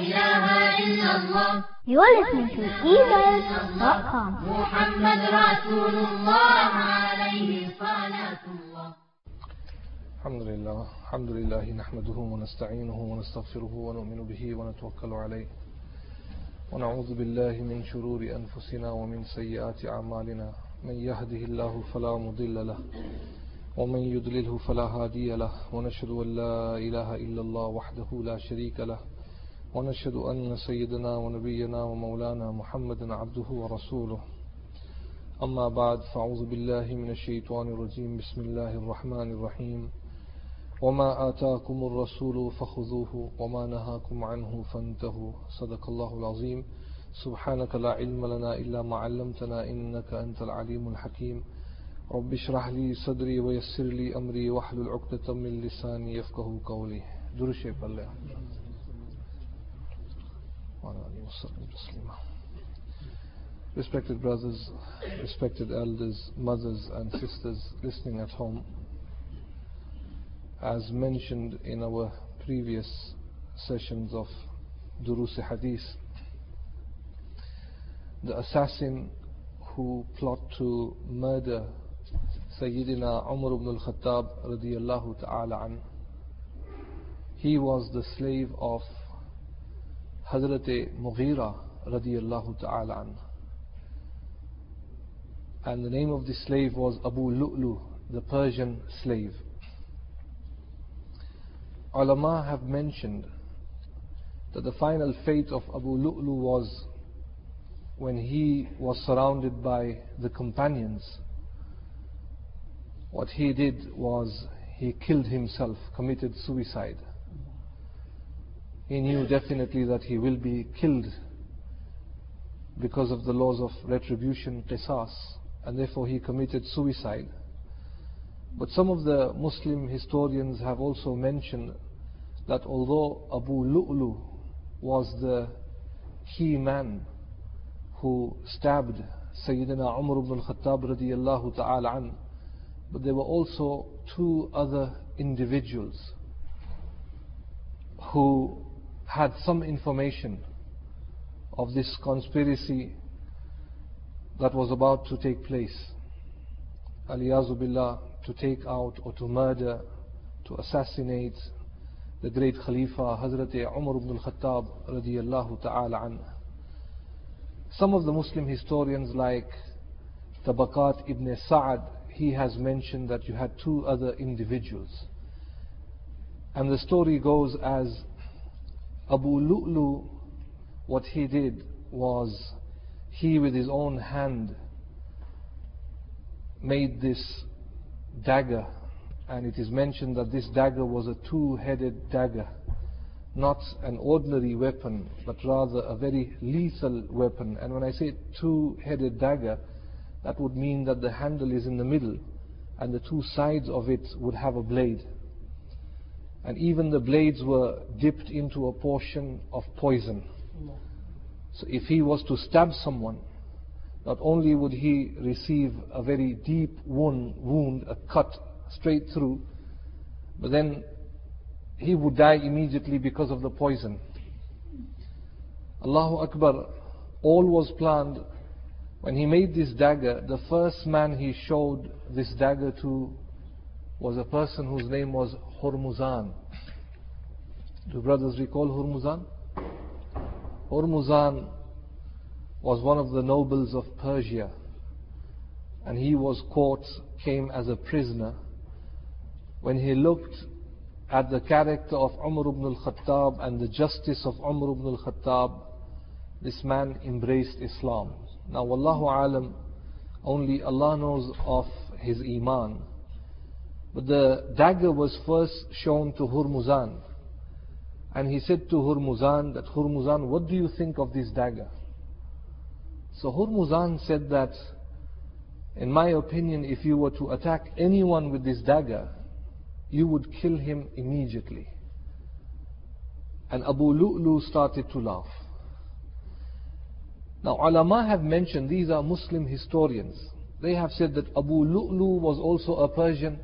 إله إلا الله. You are listening to eBibles.com. محمد رسول الله عليه صلاة الله. الحمد لله الحمد لله نحمده ونستعينه ونستغفره ونؤمن به ونتوكل عليه. ونعوذ بالله من شرور أنفسنا ومن سيئات أعمالنا. من يهده الله فلا مضل له ومن يضلله فلا هادي له. ونشهد أن لا إله إلا الله وحده لا شريك له. ونشهد أن سيدنا ونبينا ومولانا محمدا عبده ورسوله. أما بعد فأعوذ بالله من الشيطان الرجيم. بسم الله الرحمن الرحيم. وما آتاكم الرسول فخذوه وما نهاكم عنه فانتهوا. صدق الله العظيم. سبحانك لا علم لنا إلا ما علمتنا إنك أنت العليم الحكيم. رب اشرح لي صدري ويسر لي أمري واحلل عقدة من لساني يفقه قولي. درش بالله Respected brothers, respected elders, mothers and sisters listening at home, as mentioned in our previous sessions of Durus Hadith, the assassin who plot to murder Sayyidina Umar ibn al-Khattab radiyallahu ta'ala an, he was the slave of Hazrat Mughira radiyallahu ta'ala an. And the name of the slave was Abu Lu'lu, the Persian slave. Ulama have mentioned that the final fate of Abu Lu'lu was when he was surrounded by the companions. What he did was he killed himself, committed suicide. He knew definitely that he will be killed because of the laws of retribution, qisas, and therefore he committed suicide. But some of the Muslim historians have also mentioned that although Abu Lu'lu was the key man who stabbed Sayyidina Umar ibn al-Khattab radiyallahu ta'ala an, but there were also two other individuals who had some information of this conspiracy that was about to take place. Aliyazu billah, to take out or to murder, to assassinate the great Khalifa Hazrat Umar ibn al-Khattab radiyallahu ta'ala an. Some of the Muslim historians like Tabakat ibn Sa'ad, he has mentioned that you had two other individuals. And the story goes as Abu Lu'lu, what he did was he with his own hand made this dagger. And it is mentioned that this dagger was a two-headed dagger not an ordinary weapon but rather a very lethal weapon. And when I say two-headed dagger that would mean that the handle is in the middle and the two sides of it would have a blade and even the blades were dipped into a portion of poison so if he was to stab someone, not only would he receive a very deep wound, wound, a cut straight through, but then he would die immediately because of the poison. Allahu Akbar, all was planned. When he made this dagger, the first man he showed this dagger to was a person whose name was Hormuzan. Do brothers recall Hormuzan? Hormuzan was one of the nobles of Persia and he was caught, came as a prisoner. When he looked at the character of Umar ibn al-Khattab and the justice of Umar ibn al-Khattab, this man embraced Islam. Now, Wallahu alam, only Allah knows of his iman. But the dagger was first shown to Hurmuzan. And he said to Hurmuzan that, Hurmuzan, what do you think of this dagger? So Hurmuzan said that, in my opinion, if you were to attack anyone with this dagger, you would kill him immediately. And Abu Lu'lu started to laugh. Now, ulama have mentioned, these are Muslim historians. They have said that Abu Lu'lu was also a Persian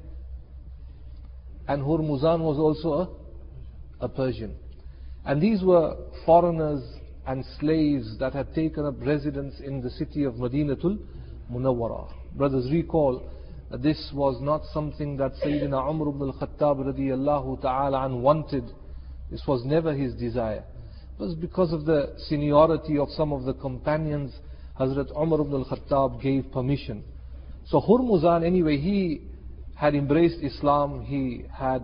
and Hurmuzan was also a, a Persian. And these were foreigners and slaves that had taken up residence in the city of Madinatul Munawwara. Brothers, recall that this was not something that Sayyidina Umar ibn al-Khattab radiyallahu ta'ala an wanted. This was never his desire. It was because of the seniority of some of the companions, Hazrat Umar ibn al-Khattab gave permission. So Hurmuzan anyway, he had embraced Islam, he had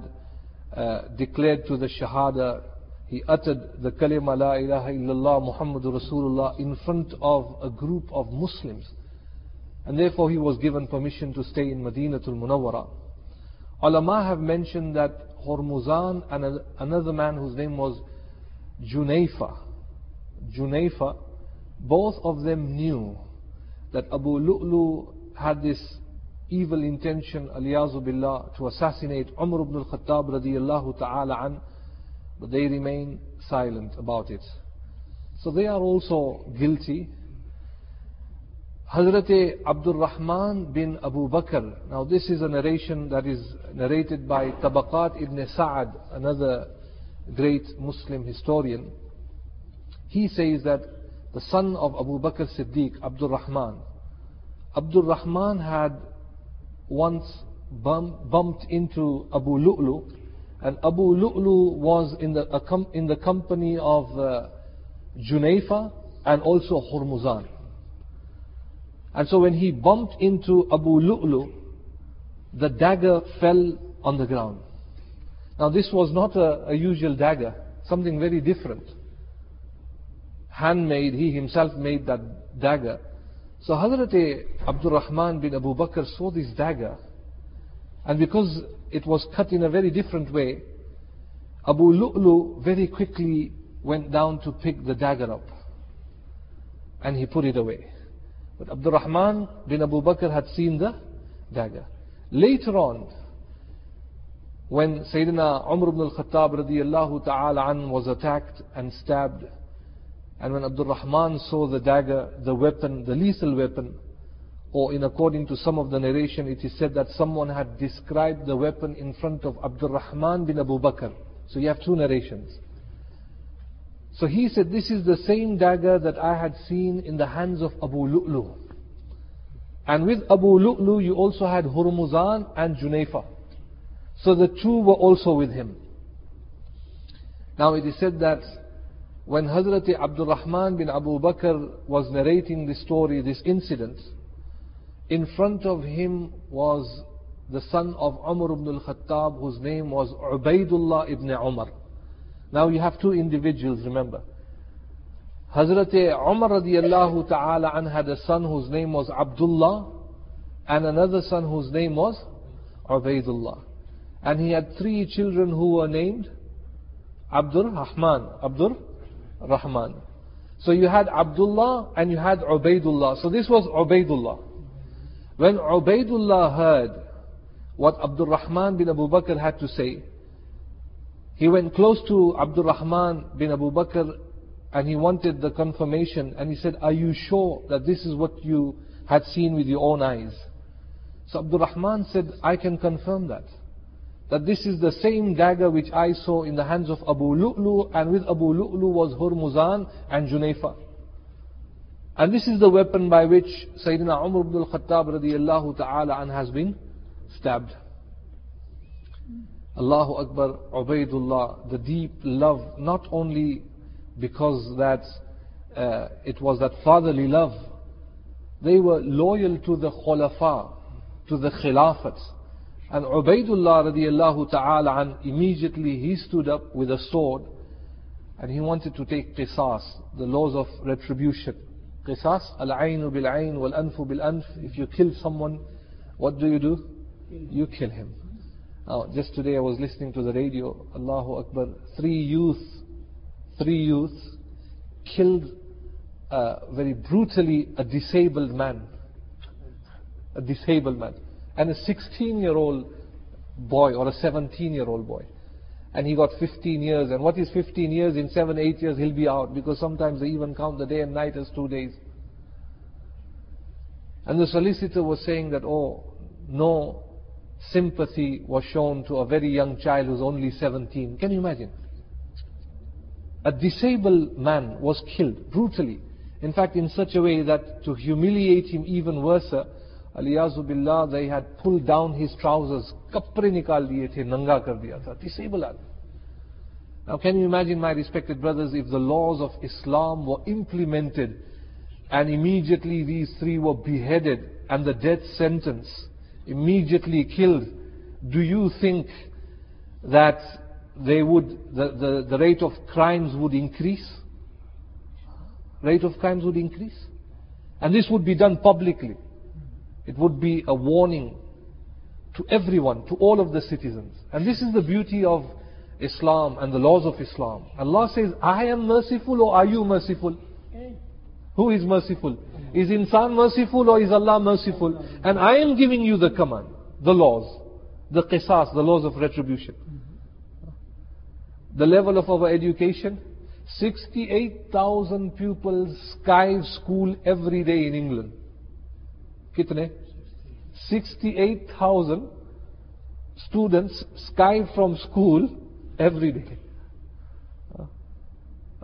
uh, declared to the Shahada, he uttered the kalima la ilaha illallah Muhammadur Rasulullah in front of a group of Muslims. And therefore he was given permission to stay in Madinatul Munawwara. Ulama have mentioned that Hormuzan and another man whose name was Junayfa, Junayfa, both of them knew that Abu Lu'lu had this evil intention, aliyazu billah, to assassinate Umar ibn al-Khattab radiyallahu ta'ala an, but they remain silent about it. So they are also guilty Hazrat Abdul Rahman bin Abu Bakr. Now this is a narration that is narrated by Tabaqat ibn Sa'ad, another great Muslim historian. He says that the son of Abu Bakr Siddiq, Abdul Rahman, Abdul Rahman had once bumped into Abu Lu'lu, and Abu Lu'lu was in the, in the company of uh, Junayfa and also Hormuzan. And so when he bumped into Abu Lu'lu, the dagger fell on the ground. Now this was not a, a usual dagger, something very different. Handmade, he himself made that dagger. So Hazrat Abdul Rahman bin Abu Bakr saw this dagger, and because it was cut in a very different way, Abu Lu'lu very quickly went down to pick the dagger up, and he put it away. But Abdul Rahman bin Abu Bakr had seen the dagger. Later on, when Sayyidina Umar ibn al-Khattab radiallahu ta'ala an was attacked and stabbed, and when Abdul Rahman saw the dagger, the weapon, the lethal weapon, or in according to some of the narration, it is said that someone had described the weapon in front of Abdul Rahman bin Abu Bakr. So you have two narrations. So he said, This is the same dagger that I had seen in the hands of Abu Lu'lu. And with Abu Lu'lu, you also had Hurmuzan and Junayfa. So the two were also with him. Now it is said that when Hazrat Abdul Rahman bin Abu Bakr was narrating this story, this incident, in front of him was the son of Umar ibn al-Khattab, whose name was Ubaidullah ibn Umar. Now you have two individuals, remember. Hazrat Umar radiallahu ta'ala an had a son whose name was Abdullah and another son whose name was Ubaidullah. And he had three children who were named Abdur Rahman. Abdur Rahman. So you had Abdullah and you had Ubaidullah. So this was Ubaidullah. When Ubaidullah heard what Abdul Rahman bin Abu Bakr had to say, he went close to Abdul Rahman bin Abu Bakr and he wanted the confirmation and he said, Are you sure that this is what you had seen with your own eyes? So Abdul Rahman said, I can confirm that. That this is the same dagger which I saw in the hands of Abu Lu'lu and with Abu Lu'lu was Hurmuzan and Junayfa. And this is the weapon by which Sayyidina Umar ibn al-Khattab radiallahu ta'ala an has been stabbed. Allahu Akbar, Ubaidullah, the deep love, not only because that uh, it was that fatherly love, they were loyal to the khulafa, to the khilafat. And Ubaidullah radiallahu ta'ala an, immediately he stood up with a sword and he wanted to take qisas, the laws of retribution. Qisas, al-aynu bil-ayn wal-anfu bil-anf. If you kill someone, what do you do? You kill him. Now, just today I was listening to the radio, Allahu Akbar, three youth, three youth killed uh, very brutally a disabled man. A disabled man. And a 16 year old boy or a 17 year old boy. And he got 15 years. And what is 15 years? In 7, 8 years he'll be out because sometimes they even count the day and night as two days. And the solicitor was saying that, oh, no sympathy was shown to a very young child who's only 17. Can you imagine? a disabled man was killed brutally. In fact, in such a way that to humiliate him even worse, billah, they had pulled down his trousers, kapre nikal diye the, nanga kar diya tha, disabled adam. Now can you imagine my respected brothers if the laws of Islam were implemented and immediately these three were beheaded and the death sentence immediately killed, do you think that they would, the, the, the rate of crimes would increase? Rate of crimes would increase? And this would be done publicly. It would be a warning to everyone, to all of the citizens. And this is the beauty of Islam and the laws of Islam. Allah says, I am merciful or are you merciful? Who is merciful? Is insan merciful or is Allah merciful? And I am giving you the command, the laws, the qisas, the laws of retribution. The level of our education, 68,000 pupils skive school every day in England. Kitne? 68,000 students skive from school every day. Uh,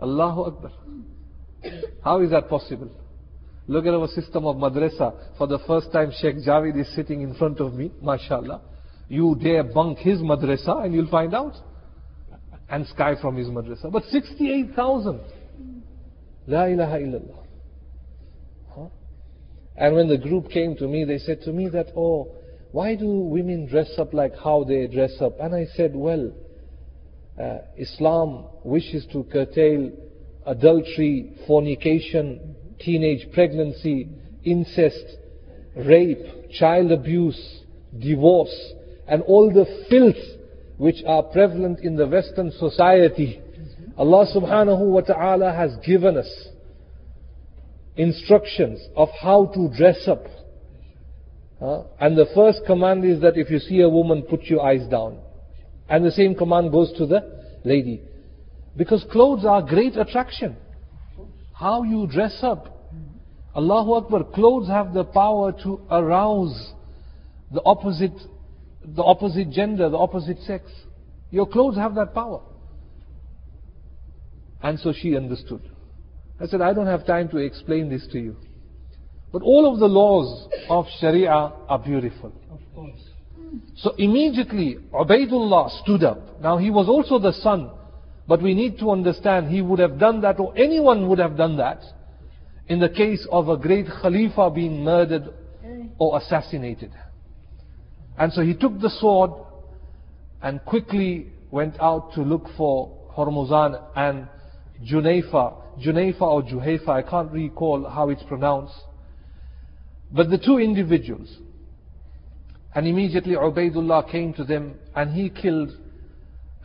Allahu Akbar. How is that possible? Look at our system of madrasa. For the first time, Sheikh Javid is sitting in front of me, mashallah. You dare bunk his madrasa and you'll find out. And sky from his madrasa. But 68,000. La ilaha illallah. And when the group came to me, they said to me that, oh, why do women dress up like how they dress up? And I said, well, uh, Islam wishes to curtail adultery, fornication, teenage pregnancy, incest, rape, child abuse, divorce, and all the filth which are prevalent in the Western society. Allah subhanahu wa ta'ala has given us instructions of how to dress up. Uh, and the first command is that if you see a woman, put your eyes down. And the same command goes to the lady. Because clothes are great attraction. How you dress up. Allahu Akbar, clothes have the power to arouse the opposite, the opposite gender, the opposite sex. Your clothes have that power. And so she understood. I said, I don't have time to explain this to you. But all of the laws of Sharia are beautiful. Of course. So immediately Ubaidullah stood up. Now he was also the son, but we need to understand he would have done that or anyone would have done that in the case of a great Khalifa being murdered or assassinated. And so he took the sword and quickly went out to look for Hormuzan and Junayfa. Junayfa or Juhayfa, I can't recall how it's pronounced. But the two individuals, and immediately Ubaidullah came to them and he killed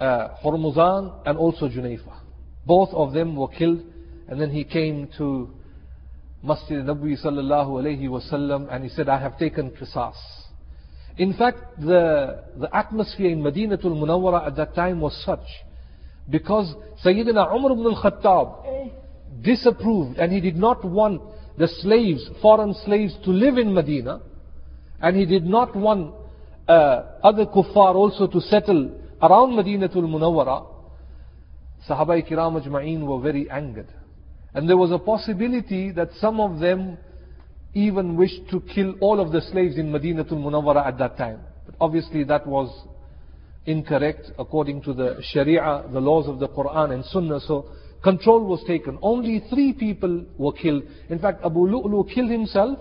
uh, Hormuzan and also Junayfa. Both of them were killed and then he came to Masjid Nabi sallallahu alayhi wasallam and he said, I have taken qisas. In fact, the, the atmosphere in Madinatul Munawwara at that time was such because Sayyidina Umar ibn al-Khattab disapproved and he did not want the slaves, foreign slaves to live in Medina and he did not want uh, other kuffar also to settle around Madinatul Munawwara, Sahaba Kiram Ajma'een were very angered. And there was a possibility that some of them even wished to kill all of the slaves in Madinatul Munawwara at that time. But obviously that was incorrect according to the Sharia, the laws of the Quran and Sunnah. So control was taken. Only three people were killed. In fact, Abu Lu'lu killed himself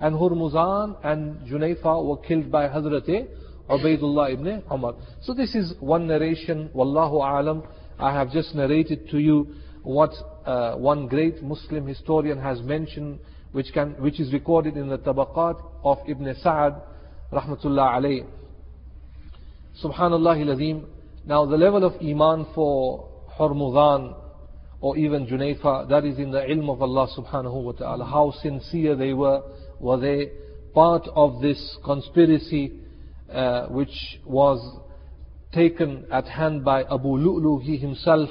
and Hurmuzan and Junayfa were killed by Hazrat Ubaidullah ibn Umar. So this is one narration, Wallahu Alam. I have just narrated to you what uh, one great Muslim historian has mentioned, which, can, which is recorded in the Tabaqat of Ibn Sa'ad, Rahmatullah alayh. Subhanallah al Now the level of Iman for Hurmuzan or even Junayfa, that is in the ilm of Allah subhanahu wa ta'ala. How sincere they were were they part of this conspiracy uh, which was taken at hand by Abu Lu'lu? He himself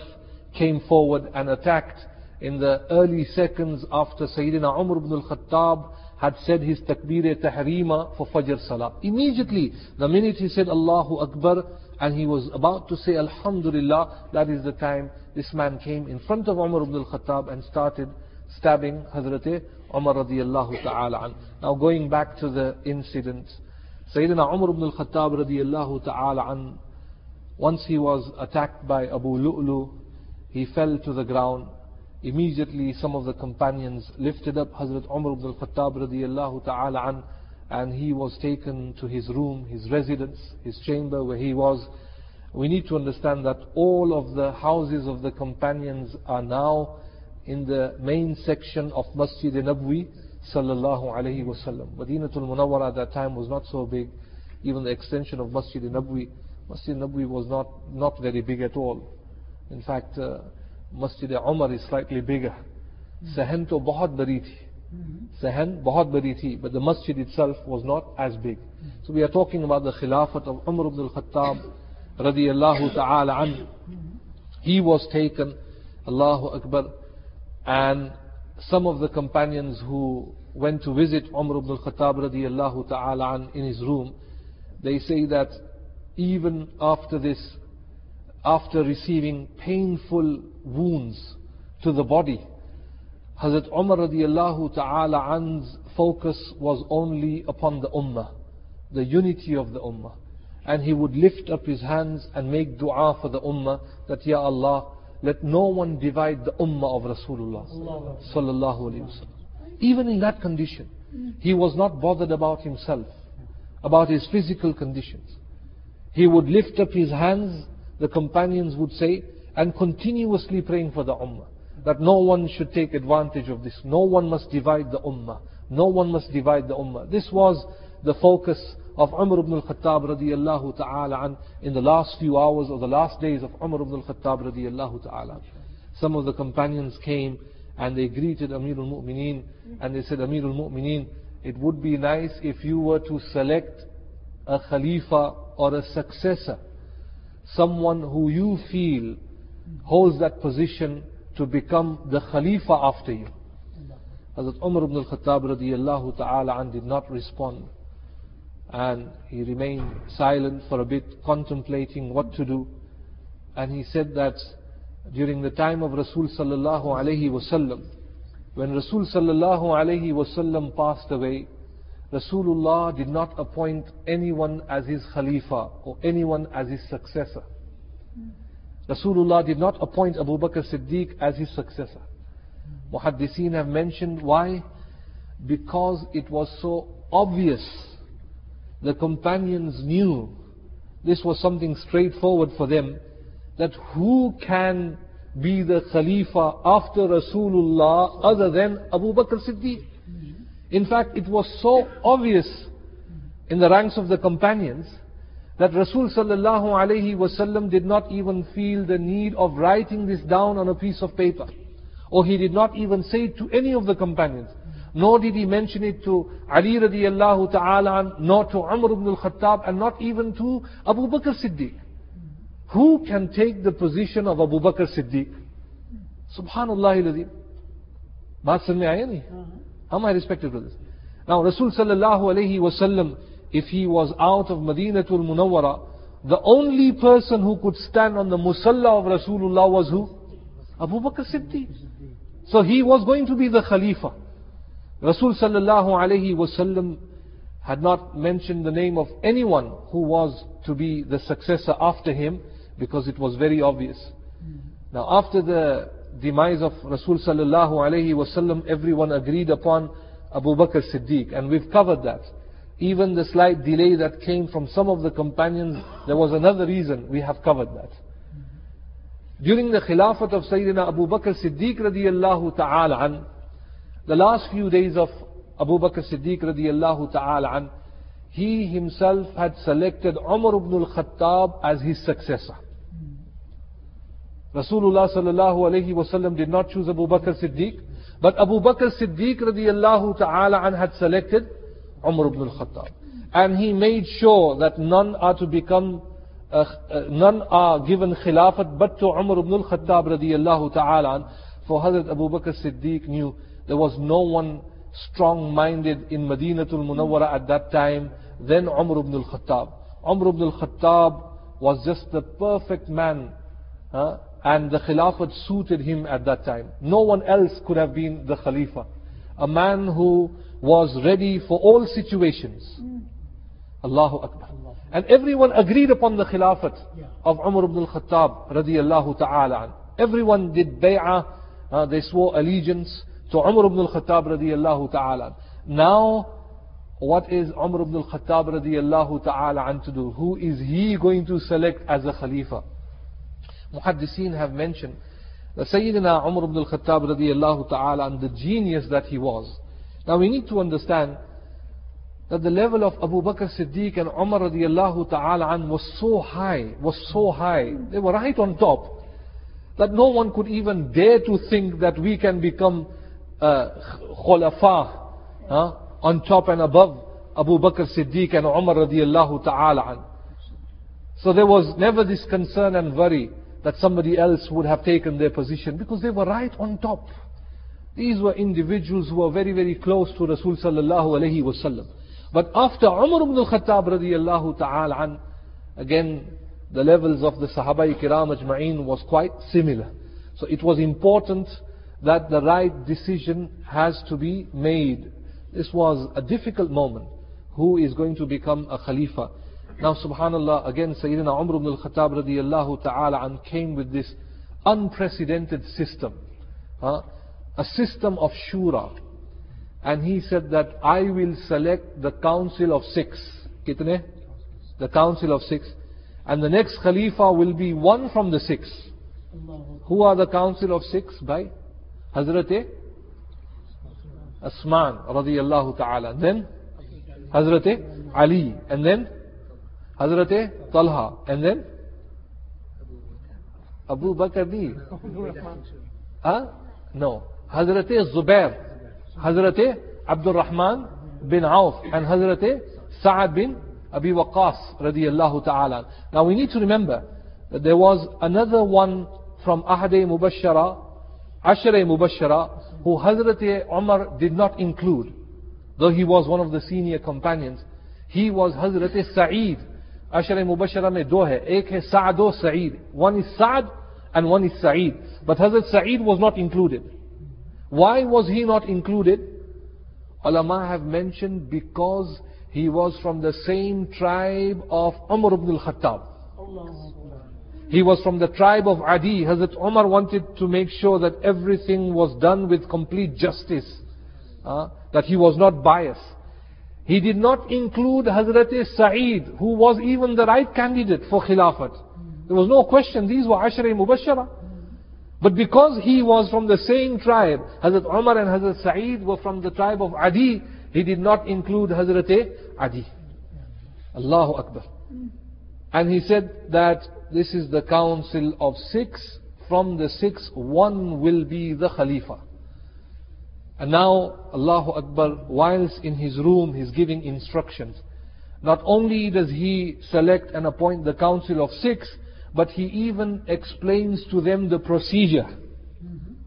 came forward and attacked in the early seconds after Sayyidina Umar ibn al-Khattab had said his takbir tahrima for Fajr Salah. Immediately, the minute he said Allahu Akbar, and he was about to say Alhamdulillah, that is the time this man came in front of Umar ibn al-Khattab and started stabbing Hazrat Umar radiallahu ta'ala. Now going back to the incident, Sayyidina Umar ibn al-Khattab radiallahu ta'ala once he was attacked by Abu Lu'lu, he fell to the ground. Immediately some of the companions lifted up Hazrat Umar ibn al-Khattab radiallahu ta'ala an, and he was taken to his room, his residence, his chamber where he was. We need to understand that all of the houses of the companions are now in the main section of Masjid Nabwi sallallahu alayhi wasallam. Madinatul Munawwara at that time was not so big. Even the extension of Masjid Nabwi, Masjid Nabwi was not, not very big at all. In fact, uh, Masjid Umar is slightly bigger. Sahan to bahut bari thi. Sahan bahut but the masjid itself was not as big. So we are talking about the Khilafat of Umar ibn al-Khattab radiyallahu ta'ala anhu. He was taken, Allahu Akbar, and some of the companions who went to visit Umar ibn al-Khattab radiyallahu ta'ala an in his room, they say that even after this, after receiving painful wounds to the body, Hazrat Umar radiallahu ta'ala an's focus was only upon the ummah, the unity of the ummah. And he would lift up his hands and make dua for the ummah that, Ya Allah, let no one divide the ummah of Rasulullah sallallahu alayhi wasallam. Even in that condition, mm. he was not bothered about himself, about his physical conditions. He would lift up his hands, the companions would say, and continuously praying for the ummah. That no one should take advantage of this. No one must divide the ummah. No one must divide the ummah. This was the focus of Umar ibn al-Khattab radiallahu ta'ala an in the last few hours or the last days of Umar ibn al-Khattab radiallahu ta'ala. Some of the companions came and they greeted Amir al-Mu'mineen and they said, Amir al-Mu'mineen, it would be nice if you were to select a Khalifa or a successor, someone who you feel holds that position to become the Khalifa after you. Hazrat Umar ibn al-Khattab radiallahu ta'ala an did not respond. And he remained silent for a bit, contemplating what to do. And he said that during the time of Rasul sallallahu alayhi wasallam, when Rasul sallallahu alayhi wasallam passed away, Rasulullah did not appoint anyone as his Khalifa or anyone as his successor. Rasulullah did not appoint Abu Bakr Siddiq as his successor. Muhaddiseen have mentioned why? Because it was so obvious. The companions knew this was something straightforward for them that who can be the Khalifa after Rasulullah other than Abu Bakr Siddiq? In fact, it was so obvious in the ranks of the companions that Rasul sallallahu wasallam did not even feel the need of writing this down on a piece of paper. Or he did not even say it to any of the companions. Nor did he mention it to Ali radiallahu ta'ala, nor to Umar ibn al-Khattab, and not even to Abu Bakr Siddiq. Who can take the position of Abu Bakr Siddiq? Subhanallah al-Azim. Baat samne aaya nahi? Uh-huh. Respected brothers? Now Rasul sallallahu alayhi wa sallam if he was out of Madinatul Munawwara the only person who could stand on the musalla of Rasulullah was who Abu Bakr Siddiq so he was going to be the Khalifa Rasul sallallahu alayhi wasallam had not mentioned the name of anyone who was to be the successor after him because it was very obvious. Now after the demise of Rasul sallallahu alayhi wasallam, everyone agreed upon Abu Bakr Siddiq and we've covered that. Even the slight delay that came from some of the companions, there was another reason, we have covered that. During the Khilafat of Sayyidina Abu Bakr Siddiq radiyallahu ta'ala an, the last few days of Abu Bakr Siddiq radiyallahu ta'ala an, he himself had selected Umar ibn al-Khattab as his successor. Rasulullah sallallahu alayhi wasallam did not choose Abu Bakr Siddiq, but Abu Bakr Siddiq radiyallahu ta'ala an had selected Umar ibn al-Khattab. And he made sure that none are to become, uh, uh, none are given khilafat but to Umar ibn al-Khattab radiyallahu ta'ala. For Hazrat Abu Bakr Siddiq knew there was no one strong-minded in Madinatul Munawwara at that time than Umar ibn al-Khattab. Umar ibn al-Khattab was just the perfect man uh, and the Khilafat suited him at that time. No one else could have been the Khalifa. A man who was ready for all situations. Allahu Akbar. And everyone agreed upon the Khilafat of Umar ibn al-Khattab radiyallahu ta'ala. Everyone did bay'ah, uh, they swore allegiance to Umar ibn al-Khattab radiyallahu ta'ala. Now, what is Umar ibn al-Khattab radiyallahu ta'ala an to do? Who is he going to select as a Khalifa? Muhaddiseen have mentioned that Sayyidina Umar ibn al-Khattab radiyallahu ta'ala and the genius that he was. Now we need to understand that the level of Abu Bakr Siddiq and Umar radiallahu ta'ala was so high, was so high. They were right on top. That no one could even dare to think that we can become uh, khulafa huh, on top and above Abu Bakr Siddiq and Umar radiallahu ta'ala. So there was never this concern and worry that somebody else would have taken their position because they were right on top. These were individuals who were very, very close to Rasul sallallahu alayhi wasallam. But after Umar ibn al-Khattab radiallahu ta'ala an, again, the levels of the Sahaba Kiram Ajma'in was quite similar. So it was important that the right decision has to be made. This was a difficult moment. Who is going to become a Khalifa? Now subhanallah, again Sayyidina Umar ibn al-Khattab radiallahu ta'ala an came with this unprecedented system. Huh? A system of shura. And he said that I will select the council of six. Kitne? The council of six. And the next Khalifa will be one from the six. Who are the council of six? By Hazrat Usman radiyallahu ta'ala. Then Hazrat Ali. And then Hazrat Talha. And then Abu Bakr B. Huh? No. Hazrat Zubair. Hazrat Abdul Rahman bin Auf and Hazrat Sa'ad bin Abi Waqqas radiyallahu ta'ala. Now we need to remember that there was another one from Ahade Mubashara, Ashare Mubashara, who Hazrat Umar did not include, though he was one of the senior companions. He was Hazrat Sa'id. Ashare Mubashara mein do hai. Ek hai Sa'ad or Sa'id. One is Sa'ad and one is Sa'id. But Hazrat Sa'id was not included. Why was he not included? Ulama have mentioned because he was from the same tribe of Umar ibn al-Khattab. He was from the tribe of Adi. Hazrat Umar wanted to make sure that everything was done with complete justice. Uh, that he was not biased. He did not include Hazrat Sa'id, who was even the right candidate for Khilafat. There was no question. These were Ashray Mubashara. But because he was from the same tribe, Hazrat Umar and Hazrat Sa'id were from the tribe of Adi, he did not include Hazrat Adi. Allahu Akbar. And he said that this is the council of six. From the six, one will be the Khalifa. And now, Allahu Akbar, whilst in his room, he's giving instructions. Not only does he select and appoint the council of six, but he even explains to them the procedure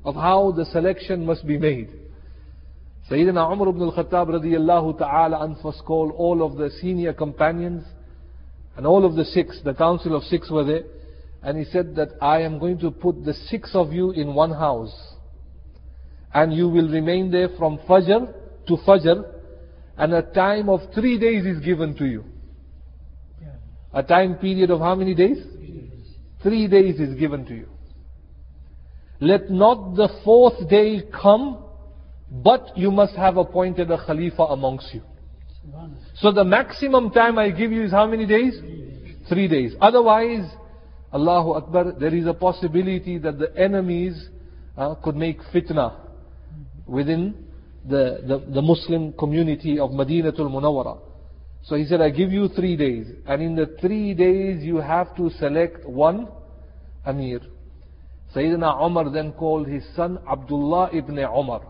of how the selection must be made. Sayyidina Umar ibn al-Khattab radiyallahu ta'ala and called all of the senior companions and all of the six, the council of six were there. And he said that I am going to put the six of you in one house. And you will remain there from Fajr to Fajr. And a time of three days is given to you. A time period of how many days? Three days is given to you. Let not the fourth day come, but you must have appointed a Khalifa amongst you. So the maximum time I give you is how many days? Three days. Otherwise, Allahu Akbar, there is a possibility that the enemies uh, could make fitna within the, the, the Muslim community of Madinatul Munawwara. So he said, I give you three days. And in the three days, you have to select one Amir. Sayyidina Umar then called his son Abdullah ibn Umar.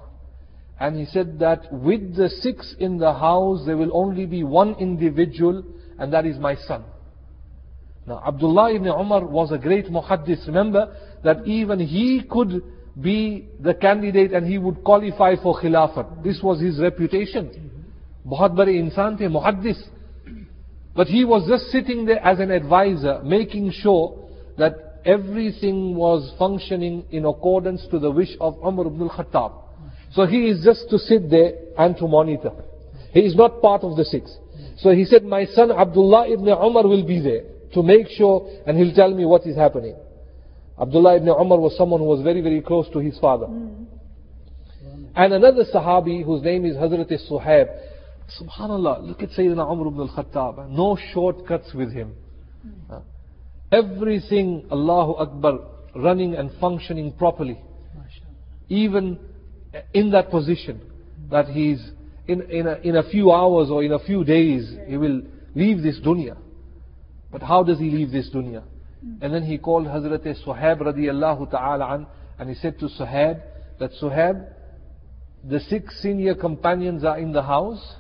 And he said that with the six in the house, there will only be one individual, and that is my son. Now, Abdullah ibn Umar was a great muhaddis. Remember that even he could be the candidate and he would qualify for khilafat. This was his reputation. Bahut insan the, muhaddis. But he was just sitting there as an advisor, making sure that everything was functioning in accordance to the wish of Umar ibn al-Khattab. So he is just to sit there and to monitor. He is not part of the six. So he said, my son Abdullah ibn Umar will be there to make sure and he'll tell me what is happening. Abdullah ibn Umar was someone who was very, very close to his father. And another Sahabi whose name is Hazrat Suhaib. Subhanallah, look at Sayyidina Umar ibn al-Khattab. No shortcuts with him. Uh, Everything, Allahu Akbar, running and functioning properly. Even in that position that he's in, in, a, in a few hours or in a few days, he will leave this dunya. But how does he leave this dunya? And then he called Hazrat Suhaib radiallahu ta'ala an, and he said to Suhaib that Suhaib, the six senior companions are in the house.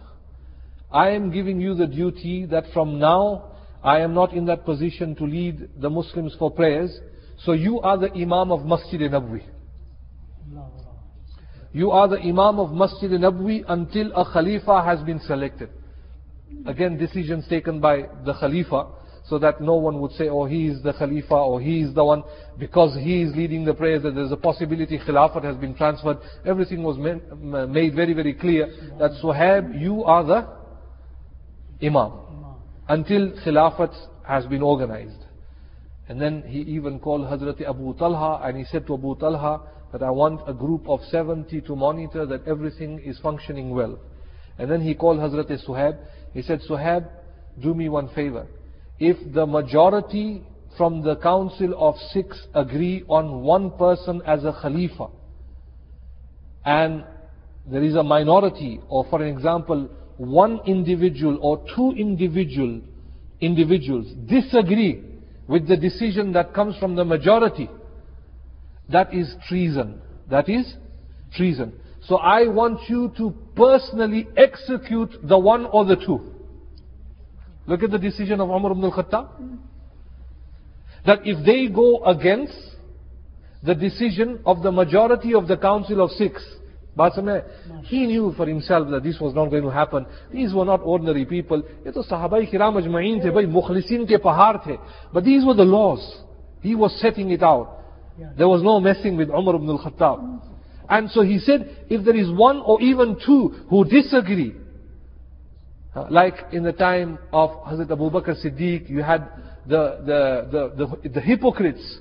I am giving you the duty that from now I am not in that position to lead the Muslims for prayers. So you are the Imam of Masjid Nabwi. You are the Imam of Masjid Nabwi until a Khalifa has been selected. Again, decisions taken by the Khalifa so that no one would say, oh, he is the Khalifa or he is the one, because he is leading the prayers, that there's a possibility Khilafat has been transferred. Everything was made very, very clear that Suhaib, you are the Imam until Khilafat has been organized. And then he even called Hazrat Abu Talha and he said to Abu Talha that I want a group of 70 to monitor that everything is functioning well. And then he called Hazrat Suhaib. He said, Suhaib, do me one favor. If the majority from the council of six agree on one person as a Khalifa, and there is a minority, or for an example, one individual or two individual individuals disagree with the decision that comes from the majority, that is treason. That is treason. So I want you to personally execute the one or the two. Look at the decision of Umar ibn al-Khattab. That if they go against the decision of the majority of the council of six, बात समझ he knew for himself that this was not going to happen these were not ordinary people ये तो सहाबाई किराम अजमईन थे भाई मुखलिसिन के पहाड़ थे but these were the laws he was setting it out there was no messing with Umar ibn al-Khattab and so he said if there is one or even two who disagree like in the time of Hazrat Abu Bakr Siddiq you had the, the, the, the, the hypocrites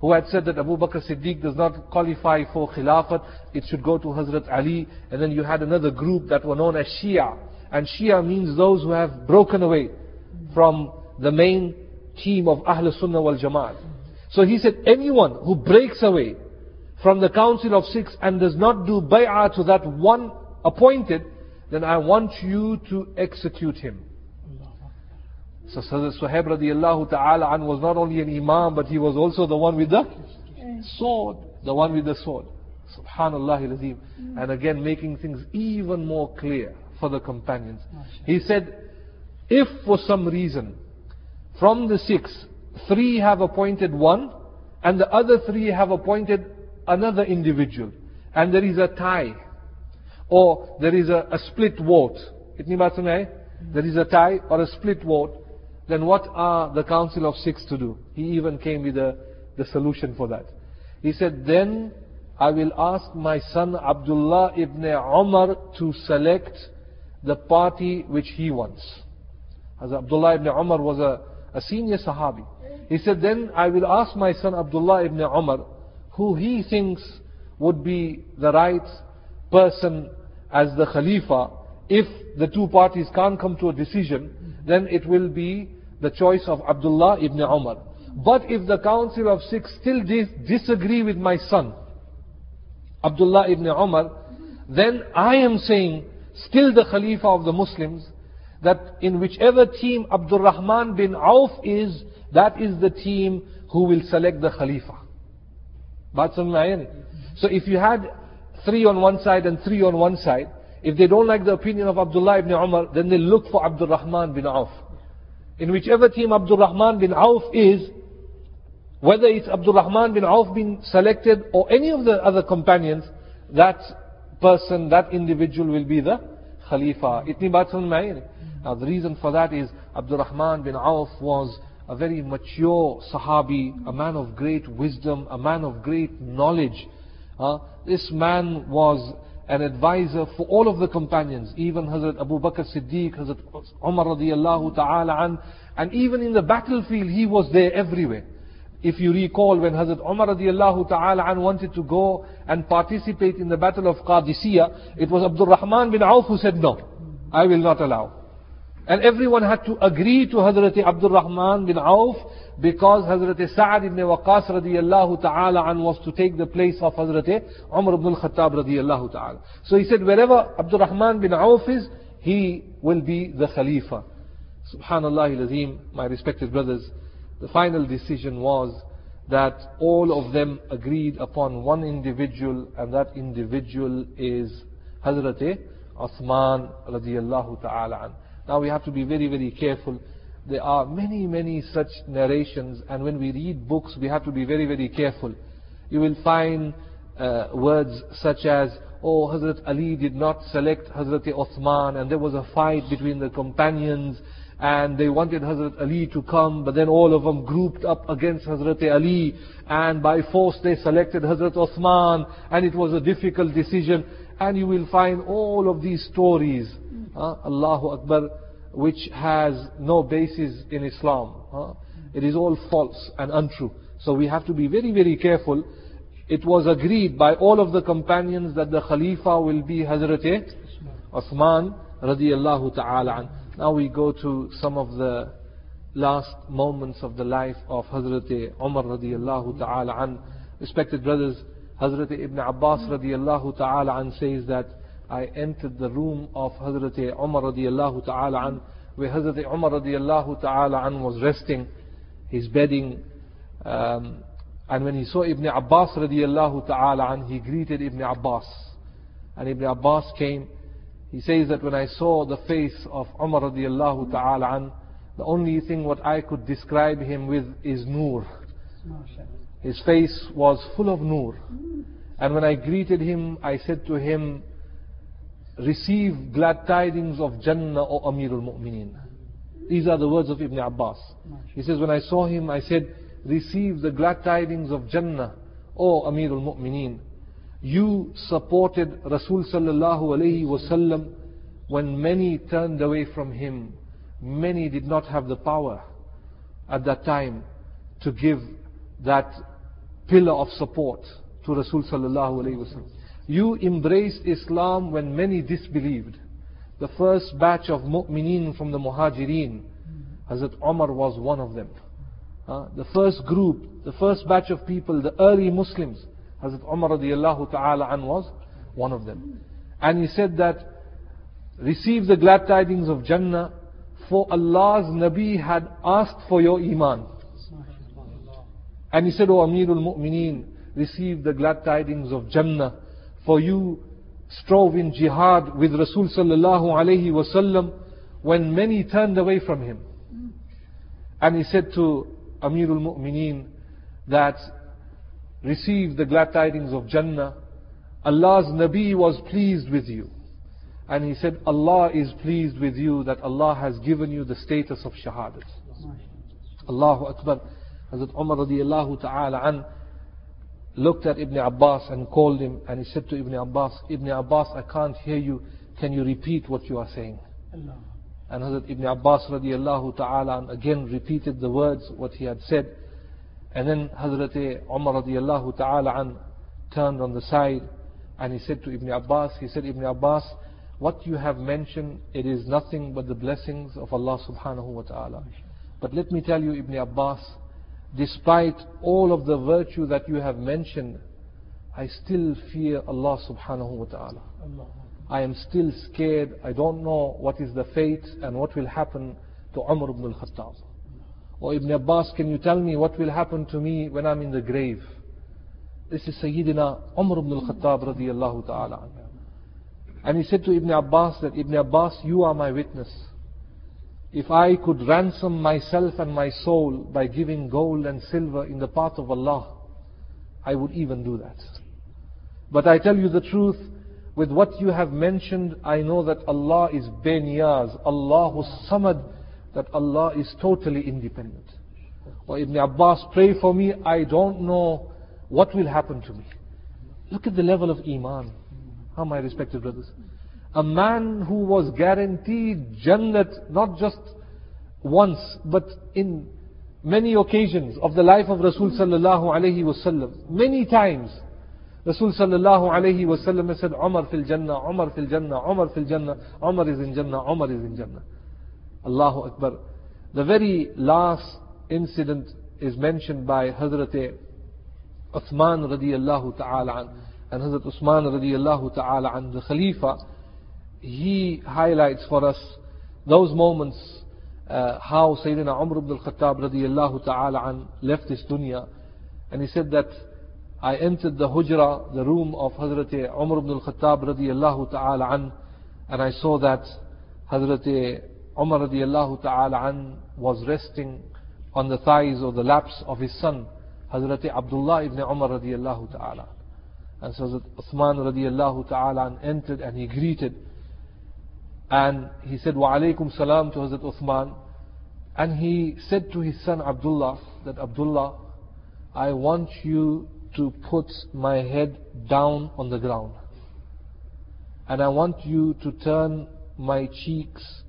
who had said that Abu Bakr Siddiq does not qualify for Khilafat, it should go to Hazrat Ali. And then you had another group that were known as Shia. And Shia means those who have broken away from the main team of Ahl Sunnah wal Jamaat. So he said, anyone who breaks away from the council of six and does not do bay'ah to that one appointed, then I want you to execute him. So Hazrat Suhaib radiallahu ta'ala an was not only an imam, but he was also the one with the sword. The one with the sword. Subhanallah al-Azim. And again making things even more clear for the companions. He said, if for some reason, from the six, three have appointed one, and the other three have appointed another individual, and there is a tie, or there is a, a split vote. Hmm. There is a tie or a split vote then what are the council of six to do? He even came with a, the solution for that. He said, then I will ask my son Abdullah ibn Umar to select the party which he wants. As Abdullah ibn Umar was a, a senior Sahabi. He said, then I will ask my son Abdullah ibn Umar who he thinks would be the right person as the Khalifa. If the two parties can't come to a decision, then it will be the choice of Abdullah ibn Umar. But if the council of six still dis disagree with my son, Abdullah ibn Umar, then I am saying, still the Khalifa of the Muslims, that in whichever team Abdul Rahman bin Auf is, that is the team who will select the Khalifa. So if you had three on one side and three on one side, if they don't like the opinion of Abdullah ibn Umar, then they look for Abdul Rahman bin Auf in whichever team Abdul Rahman bin Auf is, whether it's Abdul Rahman bin Auf being selected or any of the other companions, that person, that individual will be the Khalifa. Itni baat samajh Now the reason for that is Abdurrahman bin Auf was a very mature Sahabi, a man of great wisdom, a man of great knowledge. This man was an advisor for all of the companions, even Hazrat Abu Bakr Siddiq, Hazrat Umar radiallahu ta'ala an, and even in the battlefield he was there everywhere. If you recall when Hazrat Umar radiallahu ta'ala an wanted to go and participate in the battle of Qadisiyah, it was Abdul Rahman bin Auf who said no, I will not allow. And everyone had to agree to Hazrat Abdul Rahman bin Auf because Hazrat Sa'ad ibn Waqas radiallahu ta'ala an was to take the place of Hazrat Umar ibn al-Khattab radiallahu ta'ala. So he said wherever Abdul Rahman bin Auf is, he will be the Khalifa. Subhanallah al-Azim, my respected brothers, the final decision was that all of them agreed upon one individual and that individual is Hazrat Uthman radiallahu ta'ala an. Now we have to be very, very careful. There are many, many such narrations, and when we read books, we have to be very, very careful. You will find uh, words such as, oh, Hazrat Ali did not select Hazrat Uthman, and there was a fight between the companions, and they wanted Hazrat Ali to come, but then all of them grouped up against Hazrat Ali, and by force they selected Hazrat Uthman, and it was a difficult decision. And you will find all of these stories uh, Allahu Akbar, which has no basis in Islam. Uh, it is all false and untrue. So we have to be very, very careful. It was agreed by all of the companions that the Khalifa will be Hazrat Uthman radiallahu ta'ala Now we go to some of the last moments of the life of Hazrat Umar radiallahu ta'ala. Respected brothers, Hazrat Ibn Abbas radiallahu ta'ala says that I entered the room of Hazrat Umar radiallahu ta'ala an, where Hazrat Umar radiallahu ta'ala an was resting, his bedding, um, and when he saw Ibn Abbas radiallahu ta'ala an, he greeted Ibn Abbas. And Ibn Abbas came, he says that when I saw the face of Umar radiallahu ta'ala an, the only thing what I could describe him with is nur. His face was full of nur. And when I greeted him, I said to him, receive glad tidings of Jannah, O Amirul Mu'mineen. These are the words of Ibn Abbas. He says, when I saw him, I said, receive the glad tidings of Jannah, O Amirul Mu'mineen. You supported Rasul sallallahu alayhi wasallam when many turned away from him. Many did not have the power at that time to give that pillar of support to Rasul sallallahu alayhi wasallam. You embraced Islam when many disbelieved. The first batch of mu'mineen from the muhajirin, Hazrat Umar was one of them. Uh, the first group, the first batch of people, the early Muslims, Hazrat Umar radiallahu ta'ala an was one of them. And he said that, receive the glad tidings of Jannah, for Allah's Nabi had asked for your iman. And he said, O Amirul Mu'mineen, receive the glad tidings of Jannah, for you strove in jihad with Rasul sallallahu alayhi wasallam when many turned away from him. And he said to Amirul Mu'mineen that receive the glad tidings of Jannah. Allah's Nabi was pleased with you. And he said, Allah is pleased with you that Allah has given you the status of shahadat. Allahu Akbar. Hazrat Umar radiallahu ta'ala an looked at Ibn Abbas and called him and he said to Ibn Abbas, Ibn Abbas, I can't hear you. Can you repeat what you are saying? Allah. And Hazrat Ibn Abbas radiallahu ta'ala again repeated the words, what he had said. And then Hazrat Umar radiallahu ta'ala turned on the side and he said to Ibn Abbas, he said, Ibn Abbas, what you have mentioned, it is nothing but the blessings of Allah subhanahu wa ta'ala. But let me tell you, Ibn Abbas, despite all of the virtue that you have mentioned, I still fear Allah subhanahu wa ta'ala. I am still scared. I don't know what is the fate and what will happen to Umar ibn al-Khattab. Or Ibn Abbas, can you tell me what will happen to me when I'm in the grave? This is Sayyidina Umar ibn al-Khattab radiyallahu ta'ala. And he said to Ibn Abbas that, Ibn Abbas, you are my witness. If I could ransom myself and my soul by giving gold and silver in the path of Allah, I would even do that. But I tell you the truth, with what you have mentioned, I know that Allah is Beniyaz, Allahu Samad, that Allah is totally independent. Or Ibn Abbas, pray for me, I don't know what will happen to me. Look at the level of Iman. How my respected brothers. A man who was guaranteed Jannat not just once, but in many occasions of the life of Rasul sallallahu alayhi wasallam. Many times. Rasul sallallahu alayhi wasallam said, Umar fil Jannah, Umar fil Jannah, Umar fil Jannah, Umar is in Jannah, Umar is in Jannah. Allahu Akbar. The very last incident is mentioned by Hazrat Uthman radiyallahu ta'ala an. And Hazrat Uthman radiyallahu ta'ala an, the Khalifa, he highlights for us those moments uh, how Sayyidina Umar ibn al-Khattab radiyallahu ta'ala an left this dunya. And he said that I entered the hujra, the room of Hazrat Umar ibn al-Khattab radiyallahu ta'ala an, and I saw that Hazrat Umar radiallahu ta'ala an was resting on the thighs or the laps of his son, Hazrat Abdullah ibn Umar radiallahu ta'ala. And so that Uthman radiallahu ta'ala entered and he greeted. And he said, Wa alaykum salam to Hazrat Uthman. And he said to his son Abdullah, that Abdullah, I want you to put my head down on the ground. And I want you to turn my cheeks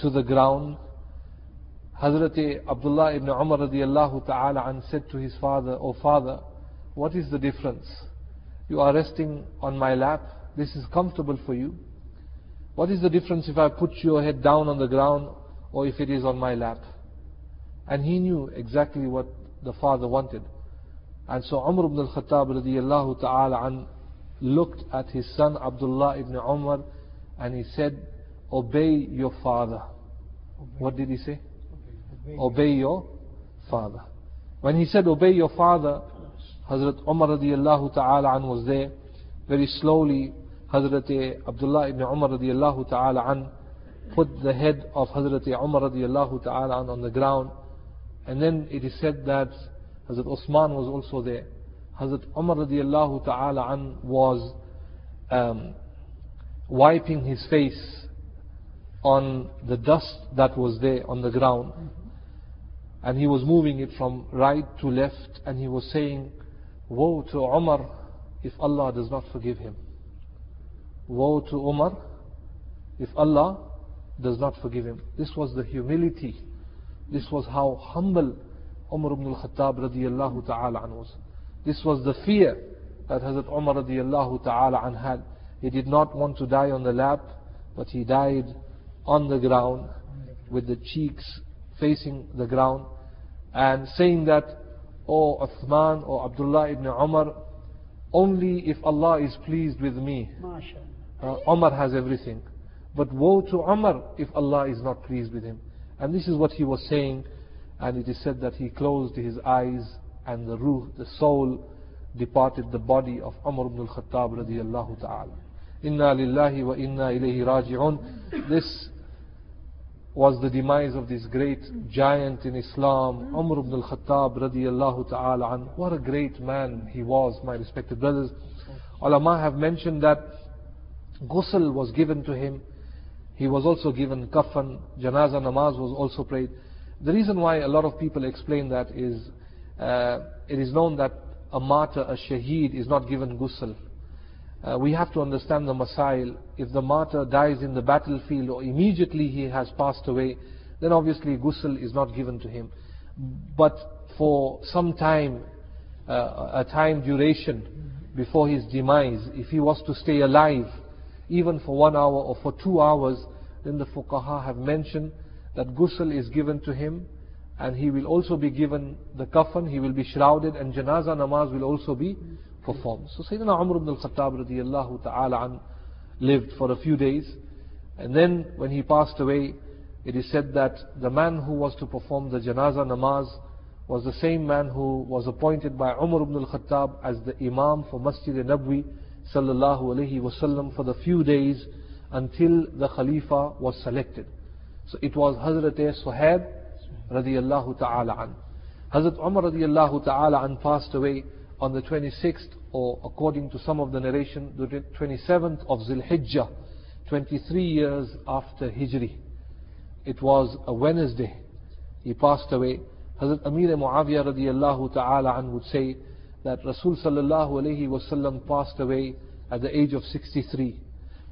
to the ground. Hazrat Abdullah ibn Umar radiallahu ta'ala an said to his father, Oh father, what is the difference? You are resting on my lap. This is comfortable for you. What is the difference if I put your head down on the ground or if it is on my lap? And he knew exactly what the father wanted. And so Umar ibn al-Khattab radiallahu ta'ala an looked at his son Abdullah ibn Umar and he said, obey your father. What did he say? Obey your father. When he said obey your father, Hazrat Umar radiallahu ta'ala an was there. Very slowly, Hazrat Abdullah ibn Umar radiallahu ta'ala an put the head of Hazrat Umar radiallahu ta'ala an on the ground. And then it is said that Hazrat Uthman was also there. Hazrat Umar radiallahu ta'ala an was um, wiping his face on the dust that was there on the ground. And he was moving it from right to left and he was saying, Woe to Umar if Allah does not forgive him. Woe to Umar if Allah does not forgive him. This was the humility. This was how humble Umar ibn al-Khattab radiallahu ta'ala an was. This was the fear that Hazrat Umar radiallahu ta'ala an had. He did not want to die on the lap, but he died on the ground with the cheeks facing the ground and saying that, O oh, Uthman or Abdullah ibn Umar, only if Allah is pleased with me. Uh, Umar has everything. But woe to Umar if Allah is not pleased with him. And this is what he was saying. And it is said that he closed his eyes and the ruh, the soul, departed the body of Umar ibn al-Khattab radiallahu ta'ala. Inna lillahi wa inna ilayhi raji'un. This was the demise of this great giant in Islam, Umar ibn al-Khattab radiallahu ta'ala. What a great man he was, my respected brothers. Ulama have mentioned that ghusl was given to him. He was also given kafan, janaza namaz was also prayed. The reason why a lot of people explain that is, uh, it is known that a martyr, a shaheed, is not given ghusl. Uh, we have to understand the masail. If the martyr dies in the battlefield or immediately he has passed away, then obviously ghusl is not given to him. But for some time, uh, a time duration before his demise, if he was to stay alive, even for one hour or for two hours, then the fuqaha have mentioned that ghusl is given to him and he will also be given the kafan, he will be shrouded and janaza namaz will also be performed. So Sayyidina Umar ibn al-Khattab radiallahu ta'ala an lived for a few days. And then when he passed away, it is said that the man who was to perform the janaza namaz was the same man who was appointed by Umar ibn al-Khattab as the imam for Masjid Nabwi sallallahu alayhi wasallam for the few days until the Khalifa was selected. So it was Hazrat Suhaib radiallahu ta'ala an. Hazrat Umar radiallahu ta'ala an passed away on the 26th or according to some of the narration, the 27th of Zilhijjah, 23 years after Hijri. It was a Wednesday. He passed away. Hazrat Amir Muawiyah radiallahu ta'ala an would say that Rasul sallallahu alayhi wasallam passed away at the age of 63.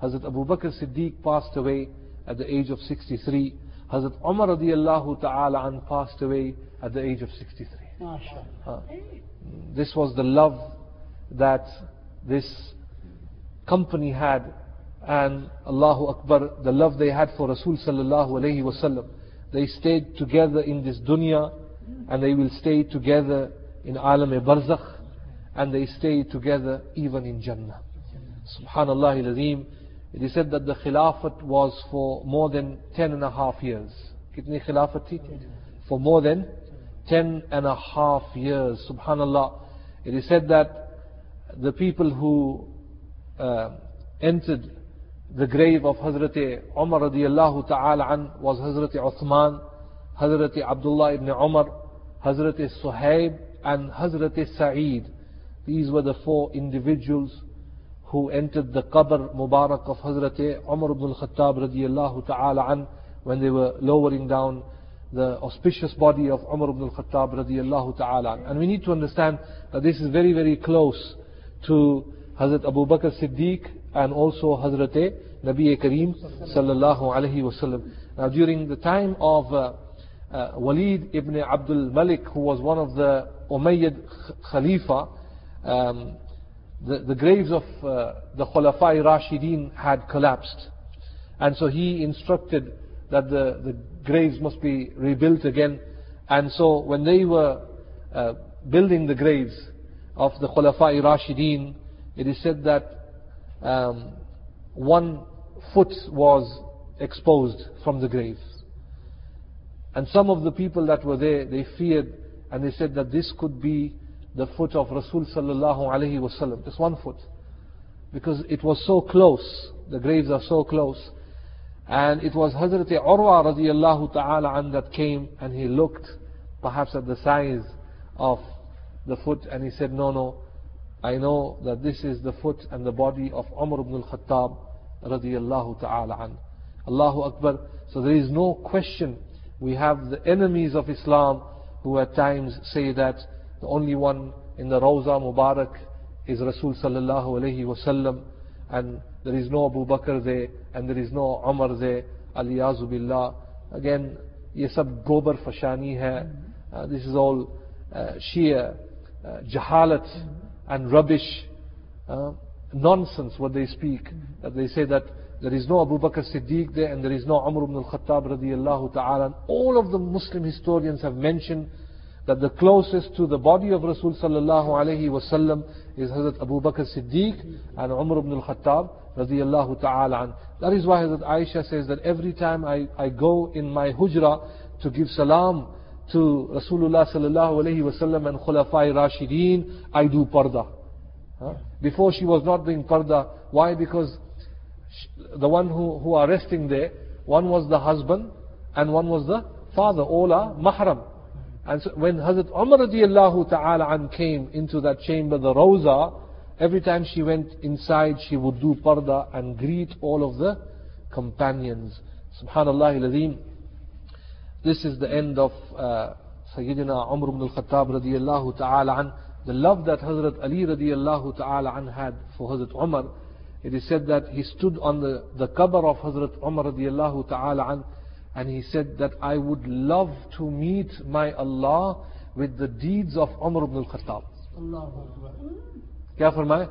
Hazrat Abu Bakr Siddiq passed away at the age of 63. Hazrat Umar radiallahu ta'ala an passed away at the age of 63. Uh, this was the love that this company had and Allahu Akbar, the love they had for Rasul sallallahu alayhi wasallam. They stayed together in this dunya and they will stay together in alam barzakh and they stay together even in Jannah. Subhanallah al It is said that the Khilafat was for more than ten and a half years. Kitni Khilafat? For more than ten and a half years. Subhanallah. It is said that the people who uh, entered the grave of Hazrat Umar radiallahu ta'ala an was Hazrat Uthman, Hazrat Abdullah ibn Umar, Hazrat Suhaib and Hazrat Sa'id. These were the four individuals who entered the qabr Mubarak of Hazrat Umar ibn al-Khattab radiallahu ta'ala an when they were lowering down the auspicious body of Umar ibn al-Khattab radiallahu ta'ala. And we need to understand that this is very, very close to Hazrat Abu Bakr Siddiq and also Hazrat Nabi Kareem sallallahu alayhi wasallam. Now during the time of uh, uh, Walid ibn Abdul Malik, who was one of the Umayyad Khalifa, um, the, the, graves of uh, the Khulafai Rashidin had collapsed. And so he instructed that the, the graves must be rebuilt again. And so when they were uh, building the graves of the Khulafai Rashidin, it is said that um, one foot was exposed from the grave. And some of the people that were there, they feared and they said that this could be the foot of Rasul sallallahu wasallam. Just one foot. Because it was so close. The graves are so close. And it was Hazrat Urwa radiallahu ta'ala an that came and he looked perhaps at the size of the foot and he said, no, no, I know that this is the foot and the body of Umar ibn al-Khattab radiallahu ta'ala an. Allahu Akbar. So there is no question. We have the enemies of Islam who at times say that the only one in the Rawza Mubarak is Rasul sallallahu alayhi wasallam and there is no Abu Bakr there and there is no Umar there. Ali billah. Again yesab gobar fashani hai. Uh, this is all uh, sheer uh, jahalat and rubbish uh, nonsense what they speak. That they say that there is no Abu Bakr Siddiq there and there is no Umar ibn al-Khattab radiyallahu ta'ala. All of the Muslim historians have mentioned that the closest to the body of Rasul sallallahu alayhi is Hazrat Abu Bakr Siddiq and Umar ibn al-Khattab radiallahu ta'ala. That is why Hazrat Aisha says that every time I, I go in my hujra to give salam to Rasulullah sallallahu alayhi wasallam and Khulafai Rashideen, I do parda. Huh? Before she was not doing parda. Why? Because the one who, who are resting there, one was the husband and one was the father. All are mahram. And so when Hazrat Umar radiallahu ta'ala an came into that chamber, the Rawza, every time she went inside, she would do parda and greet all of the companions. Subhanallah al this is the end of uh, Sayyidina Umar ibn al-Khattab radiallahu ta'ala an. The love that Hazrat Ali radiallahu ta'ala an had for Hazrat Umar. It is said that he stood on the, the qabr of Hazrat Umar radiallahu ta'ala an and he said that I would love to meet my Allah with the deeds of Umar ibn al-Khattab. क्या फरमाए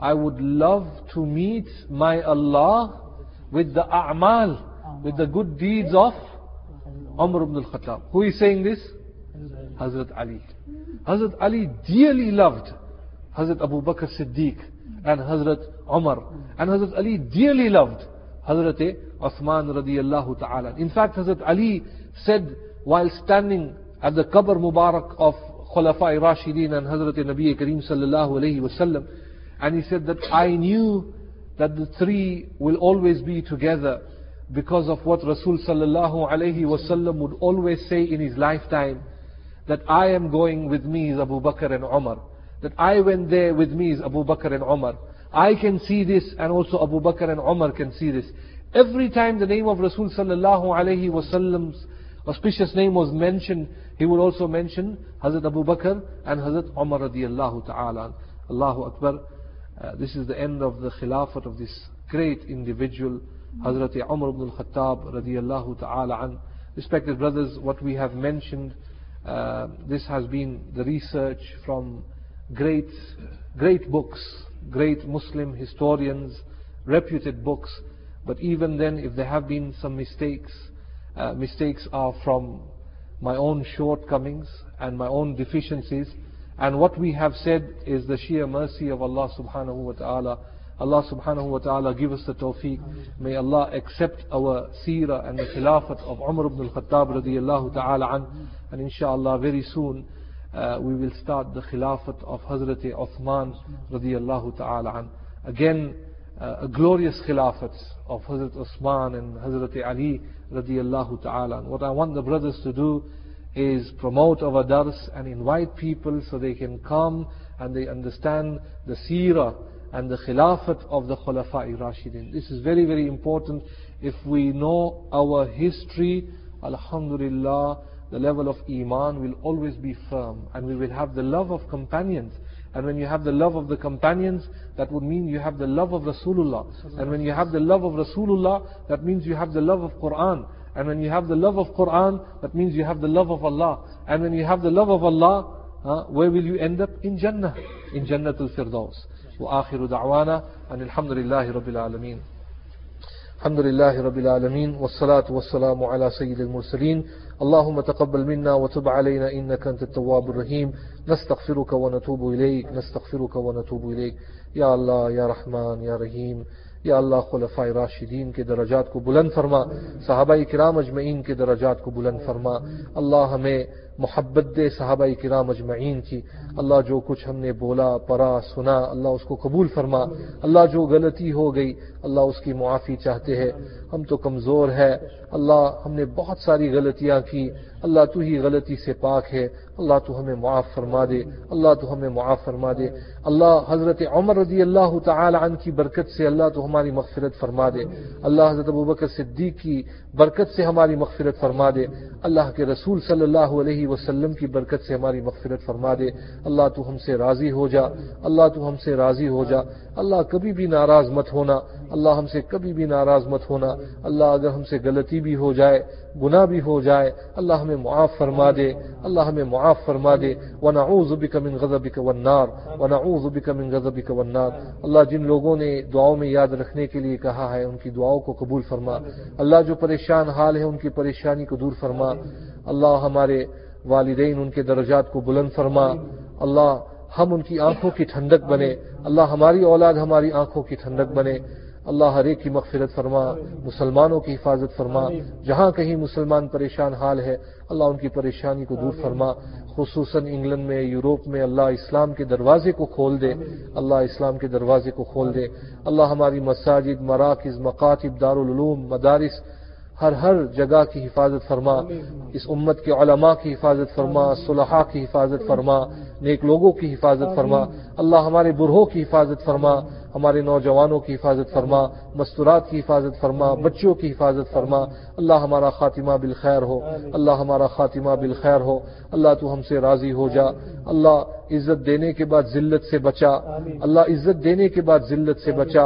I would love to meet my Allah with the a'mal, with the good deeds of Umar ibn al-Khattab. Who is saying this? Hazrat Ali. Hazrat Ali dearly loved Hazrat Abu Bakr Siddiq and Hazrat Umar. And Hazrat Ali dearly loved Hazrat Uthman radiallahu ta'ala. In fact, Hazrat Ali said while standing at the Qabr Mubarak of Khulafai Rashidin and Hazrat Nabi Kareem sallallahu alayhi wasallam, and he said that I knew that the three will always be together because of what Rasul sallallahu alayhi wasallam would always say in his lifetime that I am going with me is Abu Bakr and Umar. that I went there with me is Abu Bakr and Umar. I can see this and also Abu Bakr and Umar can see this. Every time the name of Rasul sallallahu alayhi wasallam's auspicious name was mentioned, he would also mention Hazrat Abu Bakr and Hazrat Umar radiallahu ta'ala. Allahu Akbar. Uh, this is the end of the khilafat of this great individual, Hazrat Umar ibn al-Khattab radiallahu ta'ala an. Respected brothers, what we have mentioned, uh, this has been the research from great, great books, great Muslim historians, reputed books. But even then, if there have been some mistakes, uh, mistakes are from my own shortcomings and my own deficiencies. And what we have said is the sheer mercy of Allah subhanahu wa ta'ala. Allah subhanahu wa ta'ala give us the tawfiq. May Allah accept our seerah and the khilafat of Umar ibn al-Khattab radiyallahu ta'ala an. And inshallah very soon uh, we will start the khilafat of Hazrat Uthman radiyallahu ta'ala an. Again, uh, a glorious khilafat of Hazrat Uthman and Hazrat Ali radiyallahu ta'ala. What I want the brothers to do is promote our dars and invite people so they can come and they understand the seerah and the khilafat of the Khulafa'i Rashidin. This is very, very important. If we know our history, Alhamdulillah, the level of Iman will always be firm and we will have the love of companions. And when you have the love of the companions, that would mean you have the love of Rasulullah. And when you have the love of Rasulullah, that means you have the love of Quran. And when you have the love of Quran, that means you have the love of Allah. And when you have the love of Allah, uh, where will you end up? In Jannah. In Jannatul Firdaus. وآخر دعوانا أن الحمد لله رب العالمين الحمد لله رب العالمين والصلاة والسلام على سيد المرسلين اللهم تقبل منا وتب علينا إنك أنت التواب الرحيم. نستغفرك ونتوب إليك. نستغفرك ونتوب إليك. يا الله، يا رحمن، يا رحيم. یا اللہ خلفۂ راشدین کے درجات کو بلند فرما. صحابہ کرام اجمعین کے درجات کو بلند فرما. اللہ ہمیں محبت دے صحابہ کرام اجمعین کی. اللہ جو کچھ ہم نے بولا، پڑھا، سنا، اللہ اس کو قبول فرما. اللہ جو غلطی ہو گئی اللہ اس کی معافی چاہتے ہیں۔ ہم تو کمزور ہے اللہ ہم نے بہت ساری غلطیاں کی۔ اللہ تو ہی غلطی سے پاک ہے۔ اللہ تو ہمیں معاف فرما دے۔ اللہ تو ہمیں معاف فرما دے۔ اللہ حضرت عمر رضی اللہ تعالی عنہ کی برکت سے اللہ تو ہماری مغفرت فرما دے۔ اللہ حضرت ابوبکر صدیق کی برکت سے ہماری مغفرت فرما دے۔ اللہ کے رسول صلی اللہ علیہ وسلم کی برکت سے ہماری مغفرت فرما دے۔ اللہ تو ہم سے راضی ہو جا۔ اللہ تو ہم سے راضی ہو جا۔ اللہ کبھی بھی ناراض مت ہونا، اللہ ہم سے کبھی بھی ناراض مت ہونا۔ اللہ اگر ہم سے غلطی بھی ہو جائے، گناہ بھی ہو جائے، اللہ ہمیں معاف فرما دے۔ اللہ ہمیں معاف فرما دے۔ ونعوذ بک من غضبک والنار۔ ونعوذ بک من غضبک والنار۔ اللہ جن لوگوں نے دعاؤں میں یاد رکھنے کے لیے کہا ہے، ان کی دعاؤں کو قبول فرما۔ اللہ جو پریشان حال ہے، ان کی پریشانی کو دور فرما۔ اللہ ہمارے والدین، ان کے درجات کو بلند فرما۔ اللہ ہم ان کی آنکھوں کی ٹھنڈک بنے۔ اللہ ہماری اولاد، ہماری آنکھوں کی ٹھنڈک بنے۔ اللہ ہر ایک کی مغفرت فرما، مسلمانوں کی حفاظت فرما۔ جہاں کہیں مسلمان پریشان حال ہے، اللہ ان کی پریشانی کو دور فرما۔ خصوصاً انگلینڈ میں، یوروپ میں، اللہ اسلام کے دروازے کو کھول دے۔ اللہ اسلام کے دروازے کو کھول دے۔ اللہ ہماری مساجد، مراکز، مکاتب، دارالعلوم، مدارس ہر ہر جگہ کی حفاظت فرما، اس امت کے علماء کی حفاظت فرما، صلحاء کی حفاظت فرما، نیک لوگوں کی حفاظت فرما، اللہ ہمارے برہوں کی حفاظت فرما، ہمارے نوجوانوں کی حفاظت فرما مستورات کی حفاظت فرما بچوں کی حفاظت فرما اللہ ہمارا خاتمہ بالخیر ہو اللہ ہمارا خاتمہ بالخیر ہو اللہ تو ہم سے راضی ہو جا اللہ عزت دینے کے بعد ذلت سے بچا اللہ عزت دینے کے بعد ذلت سے بچا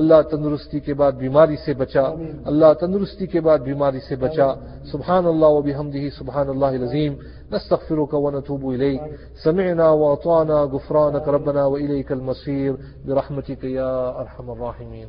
اللہ تندرستی کے بعد بیماری سے بچا اللہ تندرستی کے بعد بیماری سے بچا سبحان اللہ و بحمدہ سبحان اللہ العظیم نستغفرك ونتوب إليك سمعنا وأطعنا غفرانك ربنا وإليك المصير برحمتك يا أرحم الراحمين